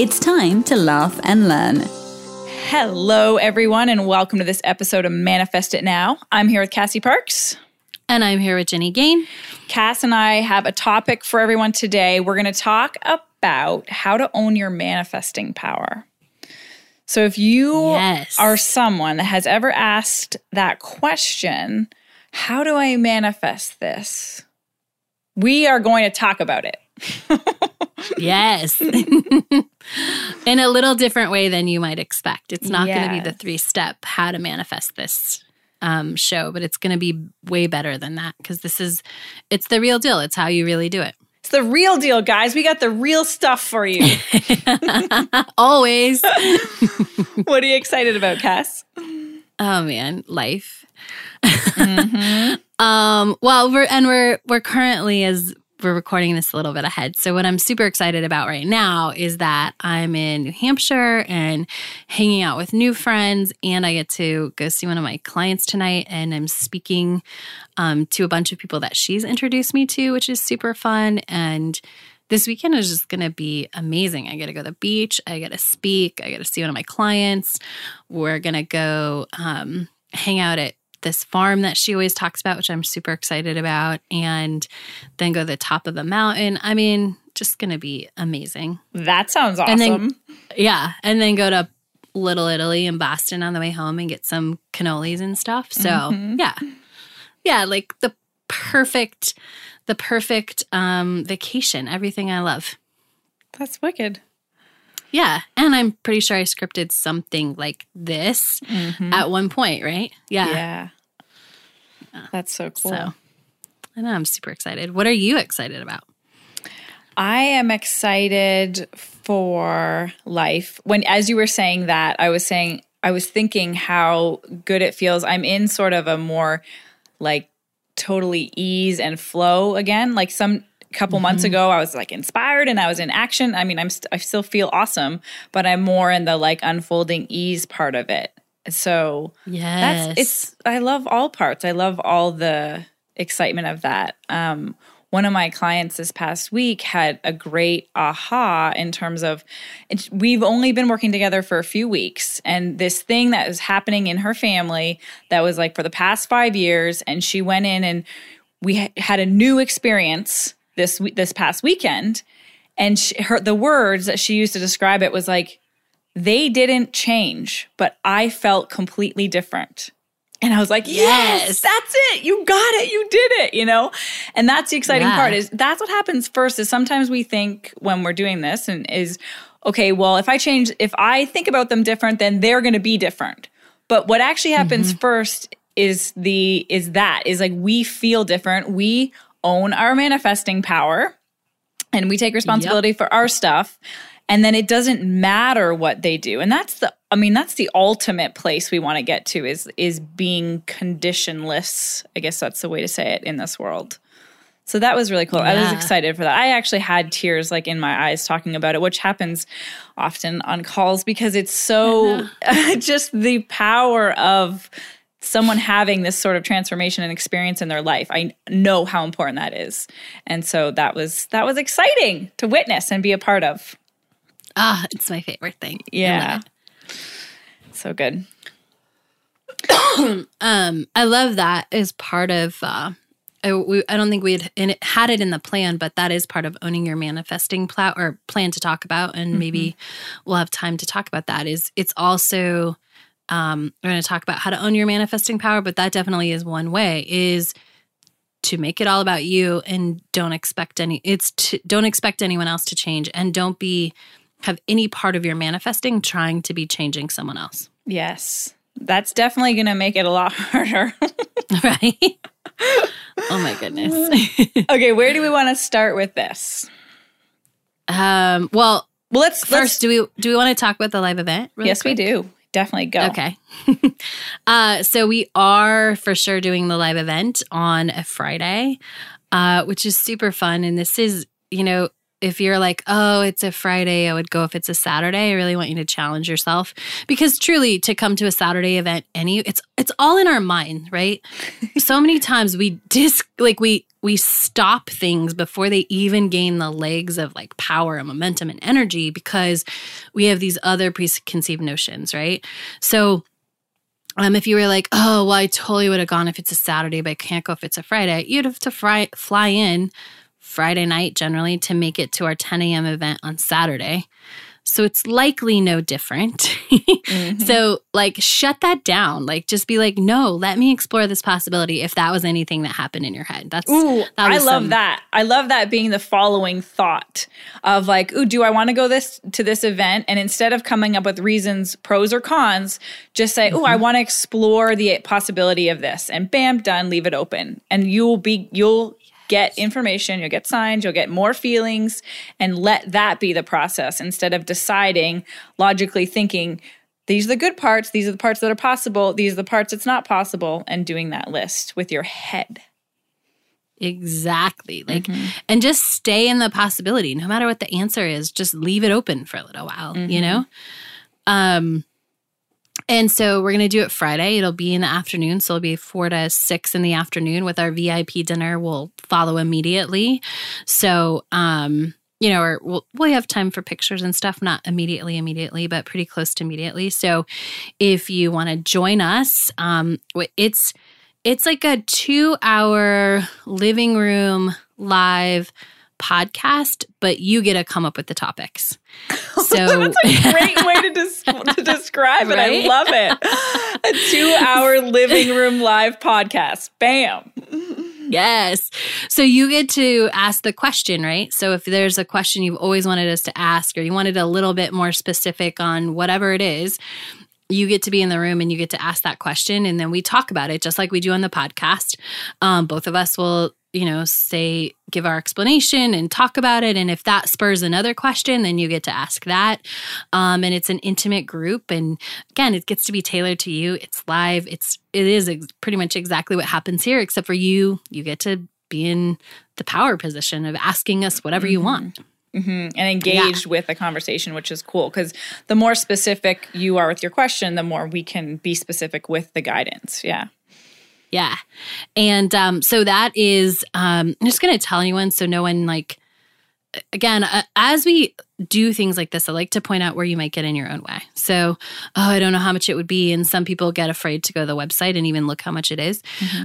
It's time to laugh and learn. Hello, everyone, and welcome to this episode of Manifest It Now. I'm here with Cassie Parks. And I'm here with Jenny Gain. Cass and I have a topic for everyone today. We're going to talk about how to own your manifesting power. So, if you Yes. are someone that has ever asked that question, how do I manifest this? We are going to talk about it. Yes. In a little different way than you might expect. It's not going to be the three step how to manifest this um, show, but it's going to be way better than that because this is, it's the real deal. It's how you really do it. It's the real deal, guys. We got the real stuff for you. Always. what are you excited about, Cass? Oh man, life. um, well, we're and we're we're currently as we're recording this a little bit ahead. So what I'm super excited about right now is that I'm in New Hampshire and hanging out with new friends, and I get to go see one of my clients tonight, and I'm speaking um, to a bunch of people that she's introduced me to, which is super fun and. This weekend is just going to be amazing. I get to go to the beach. I get to speak. I get to see one of my clients. We're going to go um, hang out at this farm that she always talks about, which I'm super excited about, and then go to the top of the mountain. I mean, just going to be amazing. That sounds awesome. And then- Yeah. And then go to Little Italy in Boston on the way home and get some cannolis and stuff. So, Mhm. yeah. Yeah. Like the perfect, the perfect um, vacation, everything I love. That's wicked. Yeah. And I'm pretty sure I scripted something like this at one point, right? Yeah. Yeah. That's so cool. So I know I'm super excited. What are you excited about? I am excited for life. When as you were saying that, I was saying I was thinking how good it feels. I'm in sort of a more like totally ease and flow again. Like some couple mm-hmm. months ago I was like inspired and I was in action. I mean, I'm st- I still feel awesome, but I'm more in the like unfolding ease part of it. So Yes. that's it's i love all parts i love all the excitement of that um one of my clients this past week had a great aha in terms of we've only been working together for a few weeks and this thing that was happening in her family that was like for the past five years and she went in and we ha- had a new experience this this past weekend and she, her the words that she used to describe it was like they didn't change, but I felt completely different. And I was like, yes, Yes. that's it. You got it. You did it, you know? And that's the exciting Yeah. part is that's what happens first is sometimes we think when we're doing this and is okay, well, if I change if I think about them different, then they're going to be different. But what actually happens mm-hmm. first is the is that is like we feel different. We own our manifesting power and we take responsibility for our stuff and then it doesn't matter what they do. And that's the i mean that's the ultimate place we want to get to is is being conditionless i guess that's the way to say it in this world. So that was really cool. I was excited for that. I actually had tears like in my eyes talking about it which happens often on calls because it's so uh-huh. just the power of someone having this sort of transformation and experience in their life. I know how important that is. And so that was that was exciting to witness and be a part of Ah, it's my favorite thing. Yeah so good. Um, I love that as part of. Uh, I, we, I don't think we had it, had it in the plan, but that is part of owning your manifesting plow or plan to talk about, and maybe we'll have time to talk about that. Is it's also um, we're going to talk about how to own your manifesting power, but that definitely is one way. Is to make it all about you and don't expect any it's to, don't expect anyone else to change and don't be have any part of your manifesting trying to be changing someone else yes that's definitely going to make it a lot harder right oh my goodness okay where do we want to start with this um well Well, let's First, let's, do we do we want to talk about the live event? really yes, we do. Definitely go. Okay. uh, so we are for sure doing the live event on a Friday, uh, which is super fun. And this is, you know, if you're like, oh, it's a Friday, I would go if it's a Saturday. I really want you to challenge yourself because truly to come to a Saturday event, any it's it's all in our mind, right? so many times we dis like we we stop things before they even gain the legs of like power and momentum and energy because we have these other preconceived notions, right? So um, if you were like, oh, well, I totally would have gone if it's a Saturday, but I can't go if it's a Friday, you'd have to fly, fly in Friday night generally to make it to our 10 a.m. event on Saturday. So it's likely no different. So, like, shut that down. Like, just be like, no, let me explore this possibility if that was anything that happened in your head. That's, Ooh, that I love some- that. I love that being the following thought of like, ooh, do I want to go this to this event? And instead of coming up with reasons, pros or cons, just say, ooh, I Mm-hmm. want to explore the possibility of this. And bam, done, leave it open. And you'll be you'll get information, you'll get signs, you'll get more feelings, and let that be the process instead of deciding, logically thinking, these are the good parts, these are the parts that are possible, these are the parts that's not possible, and doing that list with your head. Exactly. Like, Mm-hmm. and just stay in the possibility. No matter what the answer is, just leave it open for a little while, Mm-hmm. you know? Um, and so we're going to do it Friday. It'll be in the afternoon. So it'll be four to six in the afternoon with our VIP dinner. We'll follow immediately. So, um, you know, or we'll, we'll have time for pictures and stuff, not immediately, immediately, but pretty close to immediately. So if you want to join us, um, it's, it's like a two hour living room live podcast, but you get to come up with the topics. So it's a Great way to, des- to describe it. I love it. A two hour living room live podcast. Bam. Yes. So you get to ask the question, right? So if there's a question you've always wanted us to ask, or you wanted a little bit more specific on whatever it is, you get to be in the room and you get to ask that question. And then we talk about it just like we do on the podcast. Um, both of us will, you know, say, give our explanation and talk about it. And if that spurs another question, then you get to ask that. Um, and it's an intimate group. And again, it gets to be tailored to you. It's live. It's, it is ex- pretty much exactly what happens here, except for you, you get to be in the power position of asking us whatever you want. and engaged with the conversation, which is cool because the more specific you are with your question, the more we can be specific with the guidance. Yeah. Yeah. And um, so that is, um, I'm just going to tell anyone so no one, like, again, uh, as we do things like this, I like to point out where you might get in your own way. So, oh, I don't know how much it would be. And some people get afraid to go to the website and even look how much it is,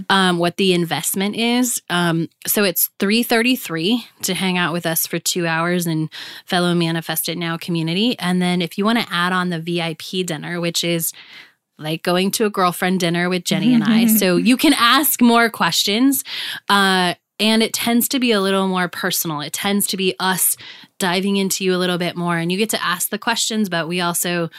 um, what the investment is. Um, so it's 333 to hang out with us for two hours in fellow Manifest It Now community. And then if you want to add on the VIP dinner, which is like going to a girlfriend dinner with Jenny and I. So you can ask more questions. Uh, and it tends to be a little more personal. It tends to be us diving into you a little bit more. And you get to ask the questions, but we also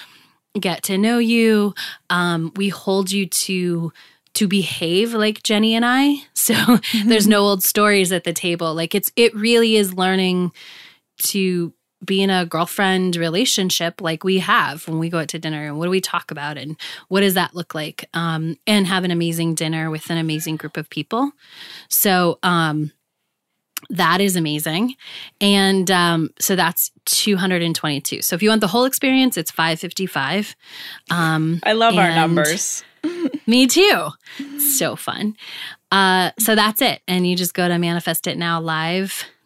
get to know you. Um, we hold you to to behave like Jenny and I. So there's no old stories at the table. Like it's it really is learning to be in a girlfriend relationship like we have when we go out to dinner and what do we talk about and what does that look like um, and have an amazing dinner with an amazing group of people so um, that is amazing and um, so that's 222 so if you want the whole experience it's 555 um, I love our numbers. me too. So fun. Uh, so that's it. And you just go to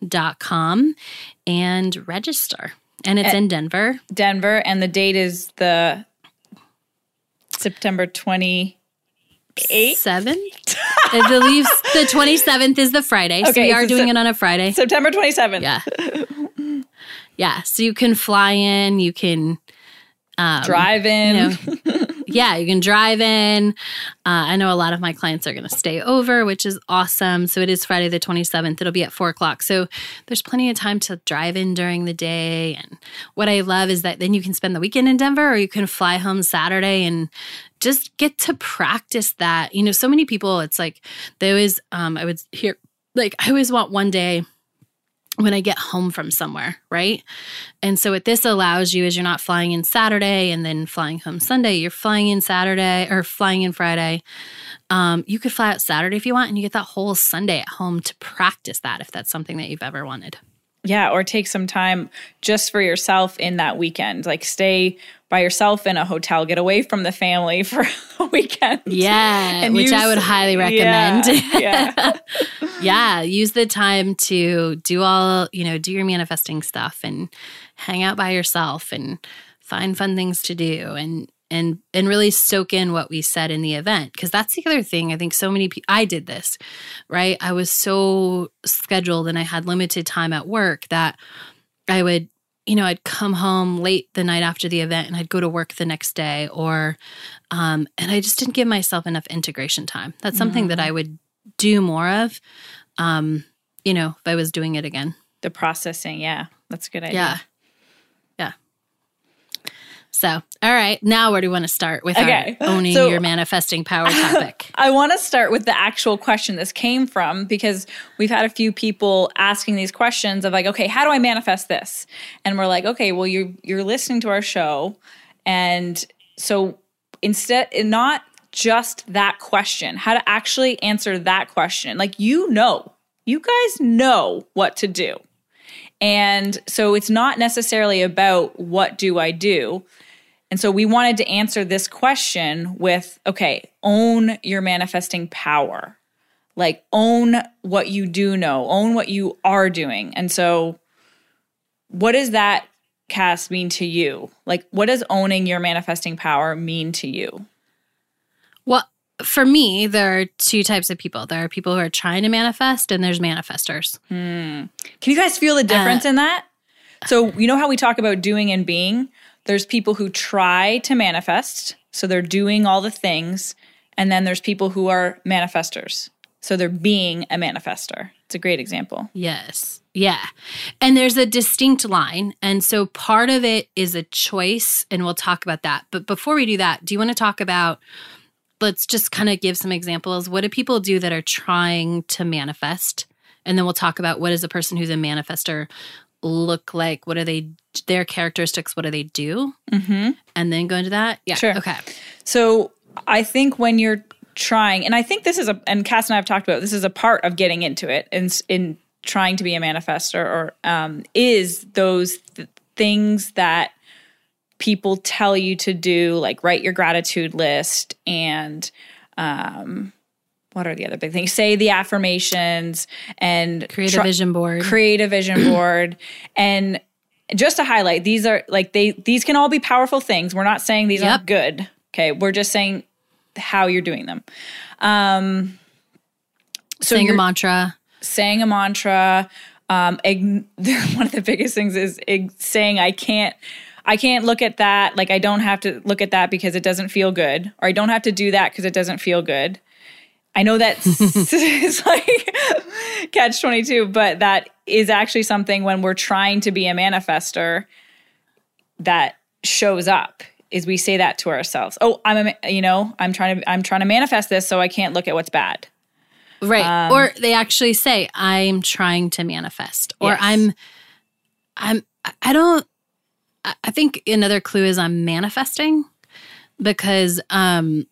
manifestitnowlive.com and register. And it's in Denver. Denver, and the date is the September 28th. Seven? I believe the 27th is the Friday. so we are doing Sep- it on a Friday. September 27th. Yeah. Yeah. So you can fly in, you can um, Drive in. you know, yeah, you can drive in. Uh, I know a lot of my clients are going to stay over, which is awesome. So it is Friday the 27th. It'll be at four o'clock. So there's plenty of time to drive in during the day. And what I love is that then you can spend the weekend in Denver or you can fly home Saturday and just get to practice that. You know, so many people, it's like they always, um, I would hear, like, I always want one day when I get home from somewhere, right? And so what this allows you is you're not flying in Saturday and then flying home Sunday. You're flying in Saturday or flying in Friday. Um, you could fly out Saturday if you want, and you get that whole Sunday at home to practice that if that's something that you've ever wanted. Yeah, or take some time just for yourself in that weekend. Like stay by yourself in a hotel, get away from the family for a weekend. Yeah, which use, I would highly recommend. Yeah, yeah. yeah, use the time to do all, you know, do your manifesting stuff and hang out by yourself and find fun things to do and and and really soak in what we said in the event. Because that's the other thing i think so many people i did this right? I was so scheduled and i had limited time at work that i would you know i'd come home late the night after the event and i'd go to work the next day or um, and i just didn't give myself enough integration time. That's something mm-hmm. that i would do more of um, you know if i was doing it again. The processing yeah. That's a good idea. yeah so, all right, now where do you want to start with okay. owning so, your manifesting power topic? I want to start with the actual question this came from because we've had a few people asking these questions of like, okay, how do I manifest this? And we're like, okay, well, you're you're listening to our show, and so instead, not just that question, how to actually answer that question. Like you know, you guys know what to do. And so it's not necessarily about what do I do. And so we wanted to answer this question with okay, own your manifesting power. Like own what you do know, own what you are doing. And so what does that Cass mean to you? Like what does owning your manifesting power mean to you? Well, for me, there are two types of people. There are people who are trying to manifest, and there's manifestors. Hmm. Can you guys feel the difference uh, in that? So, you know how we talk about doing and being? There's people who try to manifest, so they're doing all the things. And then there's people who are manifestors. So they're being a manifester. It's a great example. Yes. Yeah. And there's a distinct line. And so part of it is a choice, and we'll talk about that. But before we do that, do you want to talk about? Let's just kind of give some examples. What do people do that are trying to manifest? And then we'll talk about what is a person who's a manifester look like? What are they, their characteristics? What do they do? Mm-hmm. And then go into that? Yeah. Sure. Okay. So I think when you're trying, and I think this is a, and Cass and I have talked about this is a part of getting into it in, in trying to be a manifester or um, is those th- things that people tell you to do, like write your gratitude list and, um, what are the other big things? Say the affirmations and create a vision board. Create a vision board. And just to highlight, these are like they these can all be powerful things. We're not saying these yep. aren't good. Okay. We're just saying how you're doing them. Um so saying a mantra. Saying a mantra. Um one of the biggest things is ig- saying I can't I can't look at that. Like I don't have to look at that because it doesn't feel good. Or I don't have to do that because it doesn't feel good. I know that it's like catch 22, but that is actually something when we're trying to be a manifester that shows up is we say that to ourselves. Oh, I'm a, you know, I'm trying to I'm trying to manifest this so I can't look at what's bad. Right. Um, or they actually say I'm trying to manifest or yes. I'm I'm I don't I think another clue is I'm manifesting because um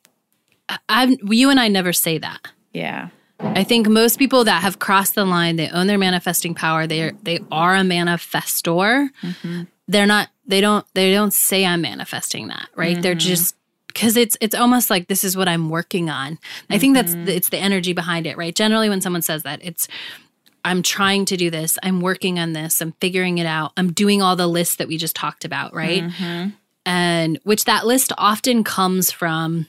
I've you and I never say that. Yeah. I think most people that have crossed the line, they own their manifesting power. They are they are a manifestor. Mm-hmm. They're not. They don't. They don't say I'm manifesting that. Right. Mm-hmm. They're just because it's it's almost like this is what I'm working on. Mm-hmm. I think that's the, it's the energy behind it. Right. Generally, when someone says that, it's I'm trying to do this. I'm working on this. I'm figuring it out. I'm doing all the lists that we just talked about. Right. Mm-hmm. And which that list often comes from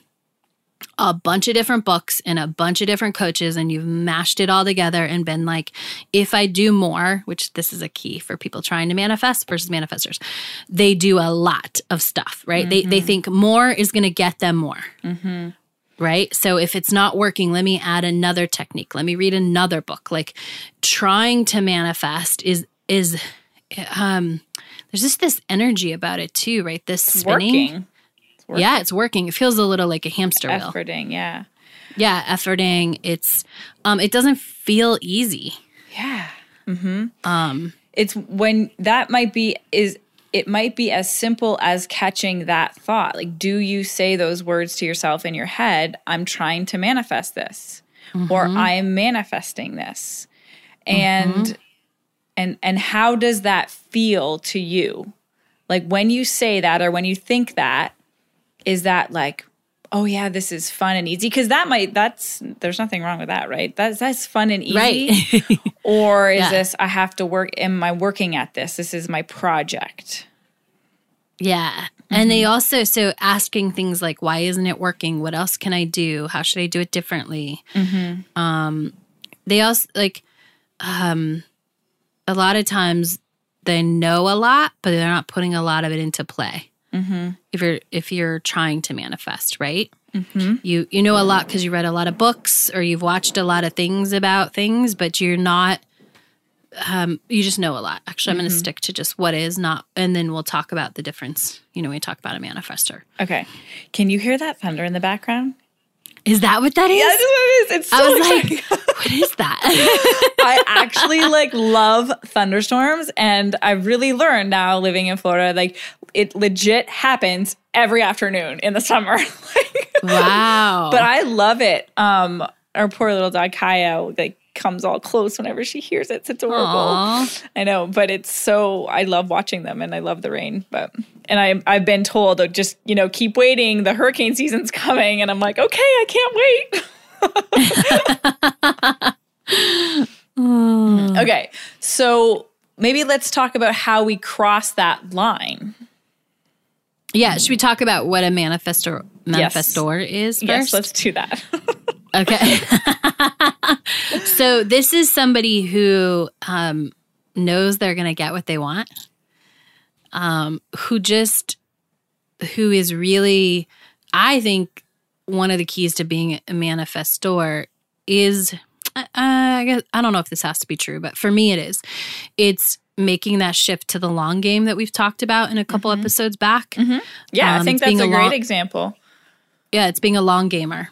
a bunch of different books and a bunch of different coaches and you've mashed it all together and been like if i do more which this is a key for people trying to manifest versus manifestors they do a lot of stuff right? Mm-hmm. they, they mm-hmm. think more is going to get them more. Mm-hmm. right? So if it's not working let me add another technique. Let me read another book. Like trying to manifest is is um there's just this energy about it too right? This spinning. Working working. Yeah, it's working. It feels a little like a hamster wheel. Efforting, yeah. Yeah, efforting. It's um it doesn't feel easy. Yeah. Mhm. Um it's when that might be is it might be as simple as catching that thought like do you say those words to yourself in your head i'm trying to manifest this or i am manifesting this and and and how does that feel to you like when you say that or when you think that is that like oh yeah this is fun and easy because that might that's there's nothing wrong with that right that's that's fun and easy Right. or is Yeah. this i have to work am i working at this this is my project Yeah. And they also, so asking things like, why isn't it working? What else can I do? How should I do it differently? Um, they also, like, um, a lot of times they know a lot, but they're not putting a lot of it into play. Mm-hmm. If you're if you're trying to manifest, right? Mm-hmm. You you know a lot because you read a lot of books or you've watched a lot of things about things, but you're not um, you just know a lot. Actually, I'm going to mm-hmm. stick to just what is not, and then we'll talk about the difference. You know, when we talk about a manifester. okay can you hear that thunder in the background Is that what that is? Yeah, That's what it is. It's so I was exciting. like, what is that? I actually like love thunderstorms and I've really learned now living in Florida like it legit happens every afternoon in the summer. like, wow. but I love it. Um our poor little dog Kaya like comes all close whenever she hears it. It's adorable. Aw. I know, but it's so I love watching them and I love the rain. But and I I've been told oh, just you know keep waiting. The hurricane season's coming, and I'm like okay, I can't wait. okay, so maybe let's talk about how we cross that line. yeah, should we talk about what a manifestor manifestor is first? Yes, let's do that. Okay. so this is somebody who um, knows they're going to get what they want. Um, who just who is really, I think, one of the keys to being a manifestor is, uh, I guess I don't know if this has to be true, but for me it is. It's making that shift to the long game that we've talked about in a couple episodes back. yeah, I Um, think it's being that's a a great long- example. Yeah, it's being a long gamer.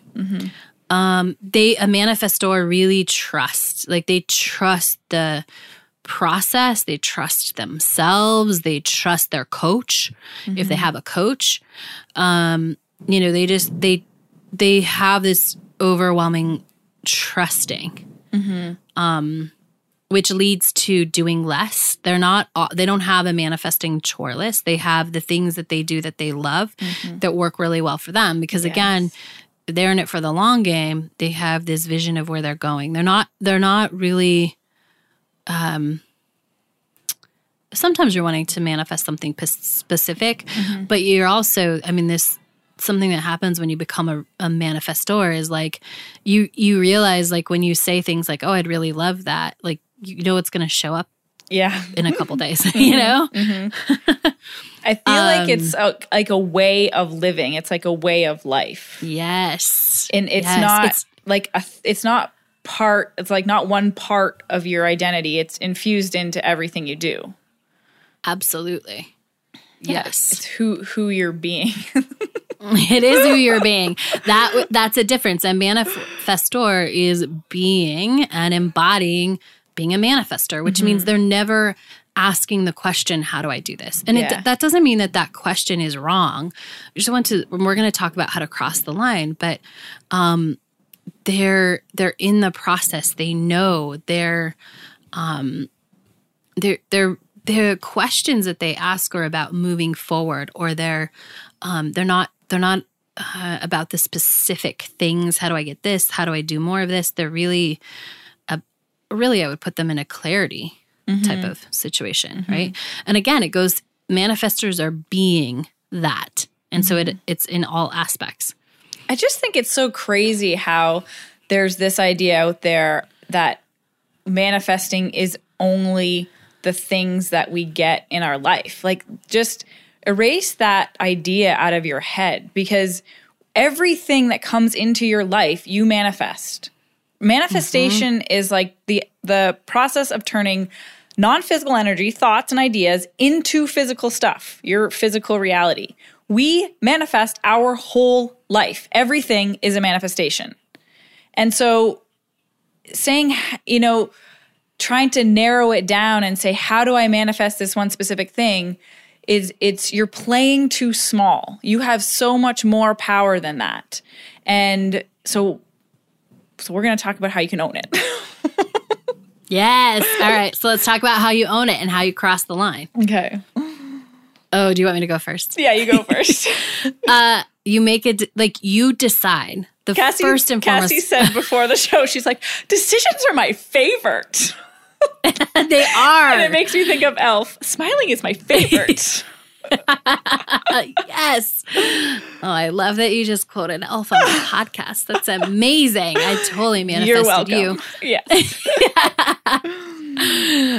Um, they a manifestor really trust, like they trust the process. They trust themselves. They trust their coach if they have a coach. Um, you know, they just they they have this overwhelming trusting. Um, which leads to doing less. They're not, they don't have a manifesting chore list. They have the things that they do that they love that work really well for them. Because again, they're in it for the long game. They have this vision of where they're going. They're not, they're not really, um, sometimes you're wanting to manifest something p- specific, but you're also, I mean, this, something that happens when you become a, a manifestor is like you you realize like when you say things like oh i'd really love that like you know it's going to show up Yeah, in a couple days you know? I feel like Um, it's a, like a way of living. It's like a way of life. yes. And it's Yes, not it's- like a, it's not part it's like not one part of your identity. It's infused into everything you do. Absolutely. Yes. it's who who you're being it is who you're being. That that's a difference. A manifestor is being and embodying being a manifestor which means they're never asking the question how do i do this? And Yeah. it, that doesn't mean that that question is wrong. I just want to we're going to talk about how to cross the line but um they're they're in the process. They know they're um they're they're the questions that they ask are about moving forward or they're um they're not they're not uh, about the specific things. How do i get this? How do i do more of this? They're really a, really i would put them in a clarity mm-hmm. type of situation mm-hmm. right? And again it goes manifestors are being that. And so it mm-hmm. it's in all aspects. I just think it's so crazy how there's this idea out there that manifesting is only the things that we get in our life. Like just erase that idea out of your head because everything that comes into your life you manifest. Manifestation mm-hmm. is like the the process of turning non-physical energy thoughts and ideas into physical stuff your physical reality. We manifest our whole life. Everything is a manifestation. And so saying you know trying to narrow it down and say, how do I manifest this one specific thing? Is it's you're playing too small. You have so much more power than that. And so so we're gonna talk about how you can own it. Yes. All right. So let's talk about how you own it and how you cross the line. okay. Oh, do you want me to go first? Yeah, you go first. Uh, you make it like you decide. The Cassie, first and foremost, Cassie said before the show, she's like, decisions are my favorite. they are. And it makes me think of Elf. Smiling is my favorite. yes. Oh, I love that you just quoted Elf on the podcast. That's amazing. I totally manifested You're welcome. you. Yes.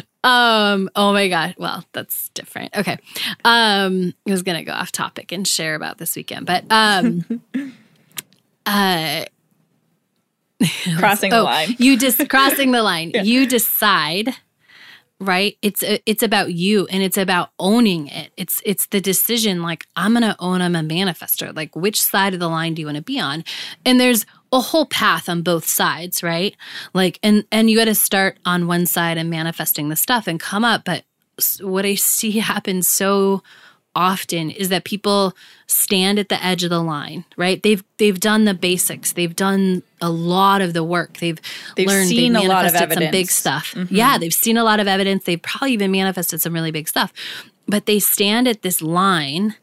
Um, oh my god. Well, that's different. Okay. Um, I was gonna go off topic and share about this weekend, but um uh Crossing the oh, line. you just crossing the line. You decide, right? It's uh, it's about you and it's about owning it. It's it's the decision. Like I'm gonna own. I'm a manifester. Like which side of the line do you want to be on? And there's a whole path on both sides, right? Like and and you got to start on one side and manifesting the stuff and come up. But what I see happen so often is that people stand at the edge of the line, right? They've they've done the basics. They've done a lot of the work. They've, They've learned seen they've a lot of manifested some big stuff. Mm-hmm. Yeah, they've seen a lot of evidence. They've probably even manifested some really big stuff. But they stand at this line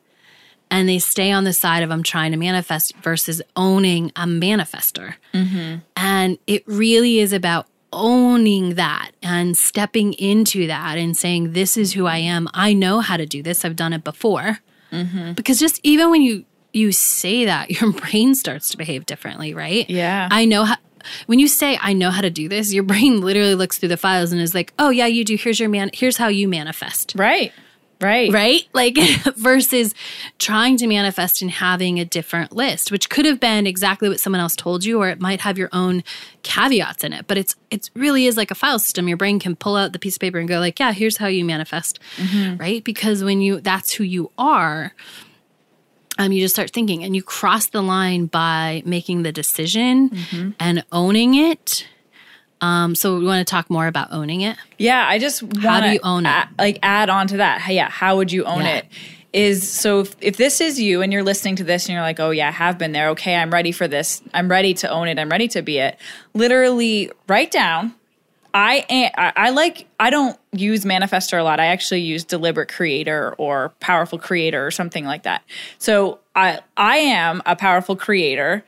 and they stay on the side of I'm trying to manifest versus owning a manifester. Mm-hmm. And it really is about owning that and stepping into that and saying, This is who I am. I know how to do this. I've done it before. Mm-hmm. Because just even when you you say that, your brain starts to behave differently, right? Yeah. I know how when you say I know how to do this, your brain literally looks through the files and is like, "Oh yeah, you do. Here's your man. Here's how you manifest." right. Right. right? Like versus trying to manifest and having a different list, which could have been exactly what someone else told you, or it might have your own caveats in it. But it's it really is like a file system. Your brain can pull out the piece of paper and go like, yeah, here's how you manifest, right? Because when you that's who you are. Um, you just start thinking and you cross the line by making the decision and owning it. Um, so we want to talk more about owning it. Yeah, I just How do you own it? like add on to that. Yeah, how would you own Yeah. it? Is so if, if this is you and you're listening to this and you're like, oh yeah, I have been there. Okay, I'm ready for this. I'm ready to own it. I'm ready to be it. Literally, write down. I am, I I like I don't use manifestor a lot. I actually use deliberate creator or powerful creator or something like that. So I I am a powerful creator,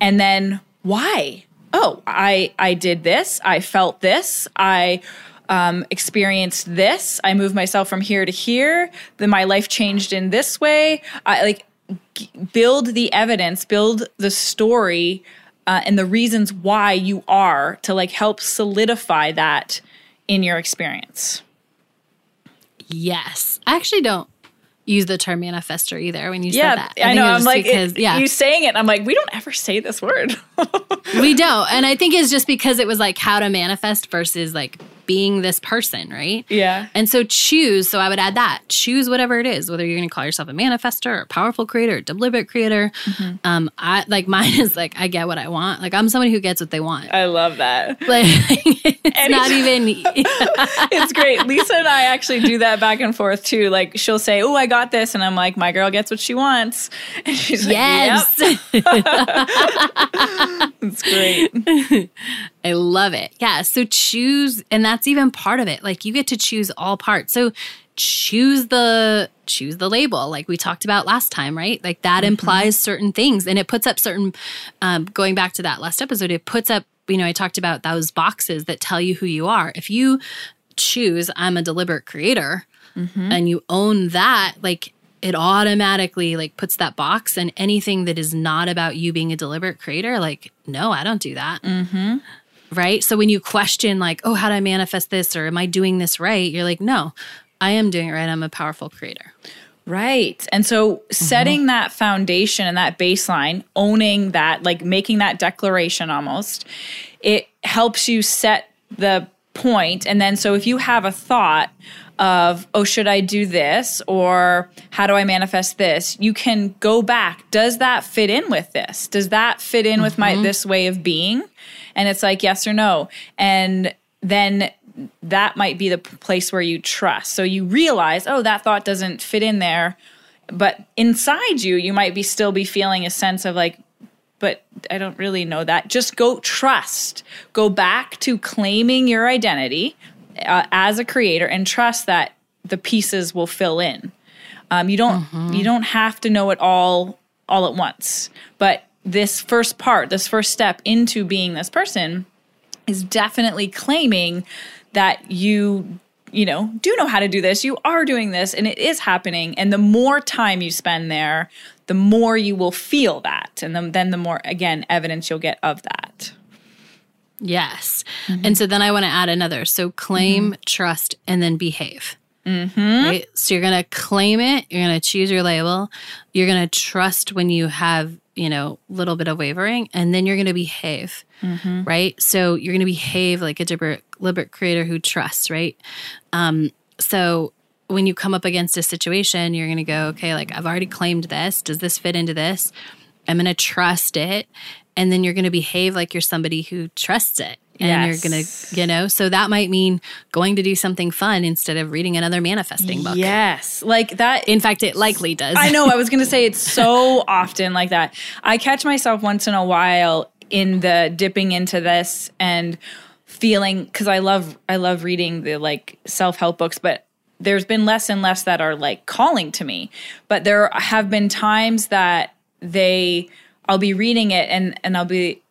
and then why? Oh, I I did this. I felt this. I um, experienced this. I moved myself from here to here. Then my life changed in this way. I like g- build the evidence, build the story, uh, and the reasons why you are to like help solidify that in your experience. Yes. I actually don't use the term manifestor either when you Yeah, said that. I, think know. I'm like, because, it- yeah, you saying it. I'm like, we don't ever say this word. we don't. And I think it's just because it was like how to manifest versus like being this person, right? Yeah. And so choose. So I would add that. Choose whatever it is, whether you're going to call yourself a manifestor or a powerful creator or deliberate creator. Mm-hmm. Um, I like mine is like I get what I want. Like I'm somebody who gets what they want. I love that. Like it's not even. it's great. Lisa and I actually do that back and forth too. Like she'll say, "Oh, I got this," and I'm like, "My girl gets what she wants," and she's like, Yes. "Yep, it's great." I love it. Yeah. So choose, and that's even part of it. Like you get to choose all parts. So choose the choose the label like we talked about last time right like that mm-hmm. implies certain things and it puts up certain um, going back to that last episode it puts up you know i talked about those boxes that tell you who you are if you choose i'm a deliberate creator mm-hmm. and you own that like it automatically like puts that box and anything that is not about you being a deliberate creator like no i don't do that mm-hmm. Right? So when you question, like, oh, how do I manifest this or am I doing this right? You're like, no, I am doing it right. I'm a powerful creator. Right. And so setting mm-hmm. that foundation and that baseline, owning that, like making that declaration almost, it helps you set the point. And then so if you have a thought of, oh, should I do this? Or how do I manifest this? You can go back. Does that fit in with this? Does that fit in with my mm-hmm. this way of being? And it's like yes or no. And then that might be the place where you trust. So you realize, oh, that thought doesn't fit in there. But inside you, you might be still be feeling a sense of like, but I don't really know that. Just go trust. Go back to claiming your identity uh, as a creator and trust that the pieces will fill in. Um, you don't mm-hmm. you don't have to know it all all at once, but this first part, this first step into being this person, is definitely claiming that you you know do know how to do this. You are doing this and it is happening. And the more time you spend there the more you will feel that. And then, then the more again evidence you'll get of that. Yes. Mm-hmm. and so then i want to add another. So claim mm-hmm. trust and then behave. Mm-hmm. right? So you're going to claim it you're going to choose your label you're going to trust when you have you know little bit of wavering and then you're going to behave mm-hmm. right so you're going to behave like a deliberate, deliberate creator who trusts right um, so when you come up against a situation, you're going to go, okay, like I've already claimed this. Does this fit into this? I'm going to trust it. And then you're going to behave like you're somebody who trusts it. And yes. you're going to, you know, so that might mean going to do something fun instead of reading another manifesting book. Yes. Like that. In fact, it likely does. I know. I was going to say it's so often like that. I catch myself once in a while in the dipping into this and feeling because I love I love reading the like self help books, but there's been less and less that are like calling to me but there have been times that they i'll be reading it and and i'll be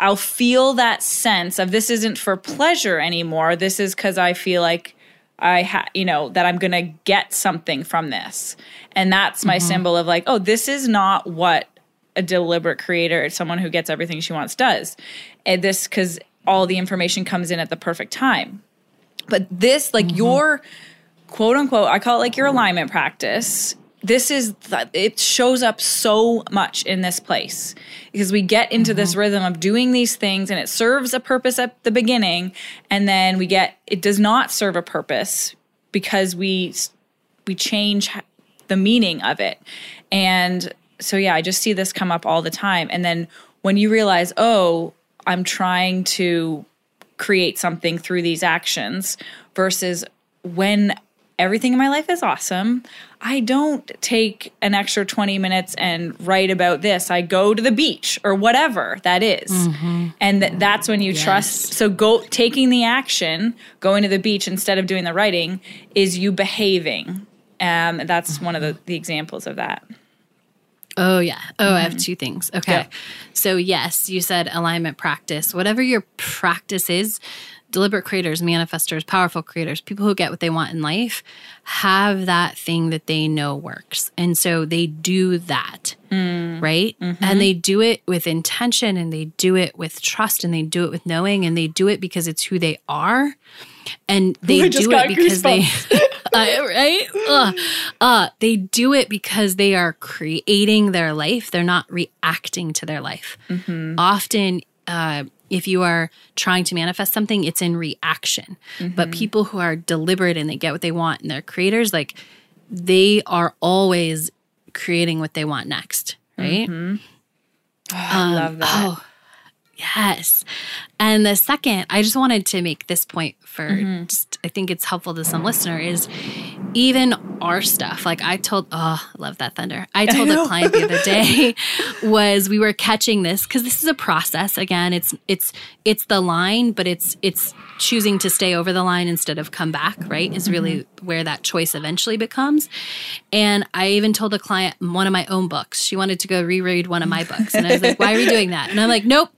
i'll feel that sense of this isn't for pleasure anymore this is because i feel like i ha you know that i'm gonna get something from this and that's my mm-hmm. symbol of like oh this is not what a deliberate creator someone who gets everything she wants does and this because all the information comes in at the perfect time but this like mm-hmm. your quote unquote, I call it like your alignment practice. This is, it shows up so much in this place because we get into mm-hmm. this rhythm of doing these things and it serves a purpose at the beginning. And then we get, it does not serve a purpose because we, we change the meaning of it. And so, yeah, I just see this come up all the time. And then when you realize, oh, I'm trying to create something through these actions versus when everything in my life is awesome. I don't take an extra 20 minutes and write about this. I go to the beach or whatever that is. Mm-hmm. And th- that's when you yes. trust. So go taking the action, going to the beach instead of doing the writing is you behaving. Um, that's mm-hmm. one of the, the examples of that. Oh, yeah. Oh, mm-hmm. I have mm-hmm. two things. Okay. Yeah. So, yes, you said alignment practice. Whatever your practice is, deliberate creators, manifestors, powerful creators, people who get what they want in life have that thing that they know works. And so they do that, mm. right? Mm-hmm. And they do it with intention and they do it with trust and they do it with knowing and they do it because it's who they are. And they do it because goosebumps. they, uh, right? Uh, uh, they do it because they are creating their life. They're not reacting to their life. Mm-hmm. Often, uh, if you are trying to manifest something, it's in reaction. Mm-hmm. But people who are deliberate and they get what they want and they're creators, like they are always creating what they want next, right? Mm-hmm. Oh, I um, love that. Oh, yes. And the second, I just wanted to make this point for mm-hmm. just, I think it's helpful to some listener is even our stuff. Like I told, oh, I love that thunder. I told I a client the other day was we were catching this because this is a process. Again, it's it's it's the line, but it's it's choosing to stay over the line instead of come back. Right is really mm-hmm. where that choice eventually becomes. And I even told a client one of my own books. She wanted to go reread one of my books, and I was like, "Why are we doing that?" And I'm like, "Nope."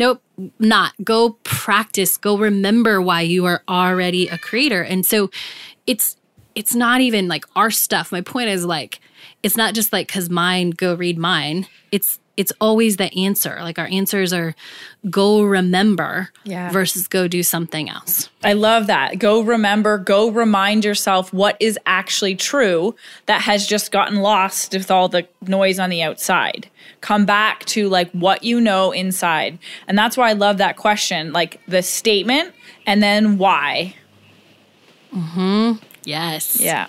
Nope, not. Go practice. Go remember why you are already a creator. And so it's it's not even like our stuff. My point is like it's not just like cuz mine go read mine. It's it's always the answer. Like our answers are go remember yeah. versus go do something else. I love that. Go remember, go remind yourself what is actually true that has just gotten lost with all the noise on the outside. Come back to like what you know inside. And that's why I love that question, like the statement and then why. Mhm. Yes. Yeah.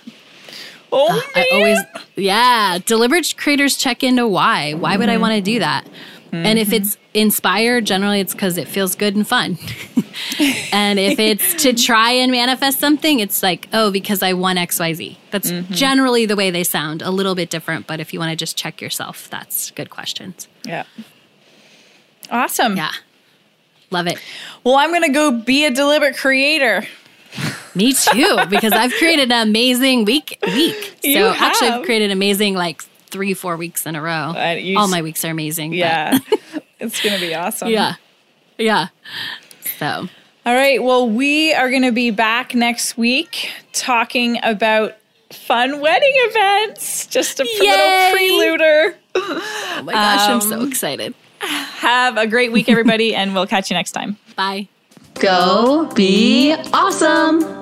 Oh, uh, I always, yeah. Deliberate creators check into why. Why would mm-hmm. I want to do that? Mm-hmm. And if mm-hmm. it's inspired, generally it's because it feels good and fun. and if it's to try and manifest something, it's like, oh, because I want XYZ. That's Mm-hmm. generally the way they sound, a little bit different. But if you want to just check yourself, that's good questions. Yeah. Awesome. Yeah. Love it. Well, I'm going to go be a deliberate creator. Me too, because I've created an amazing week week. So You actually. I've created amazing like three, four weeks in a row. You All my weeks are amazing. Yeah. it's going to be awesome. yeah. Yeah. So All right. Well, we are going to be back next week talking about fun wedding events. Just a Yay! little preluder. oh my gosh, I'm Um, so excited. Have a great week, everybody, and we'll catch you next time. Bye. Go be awesome.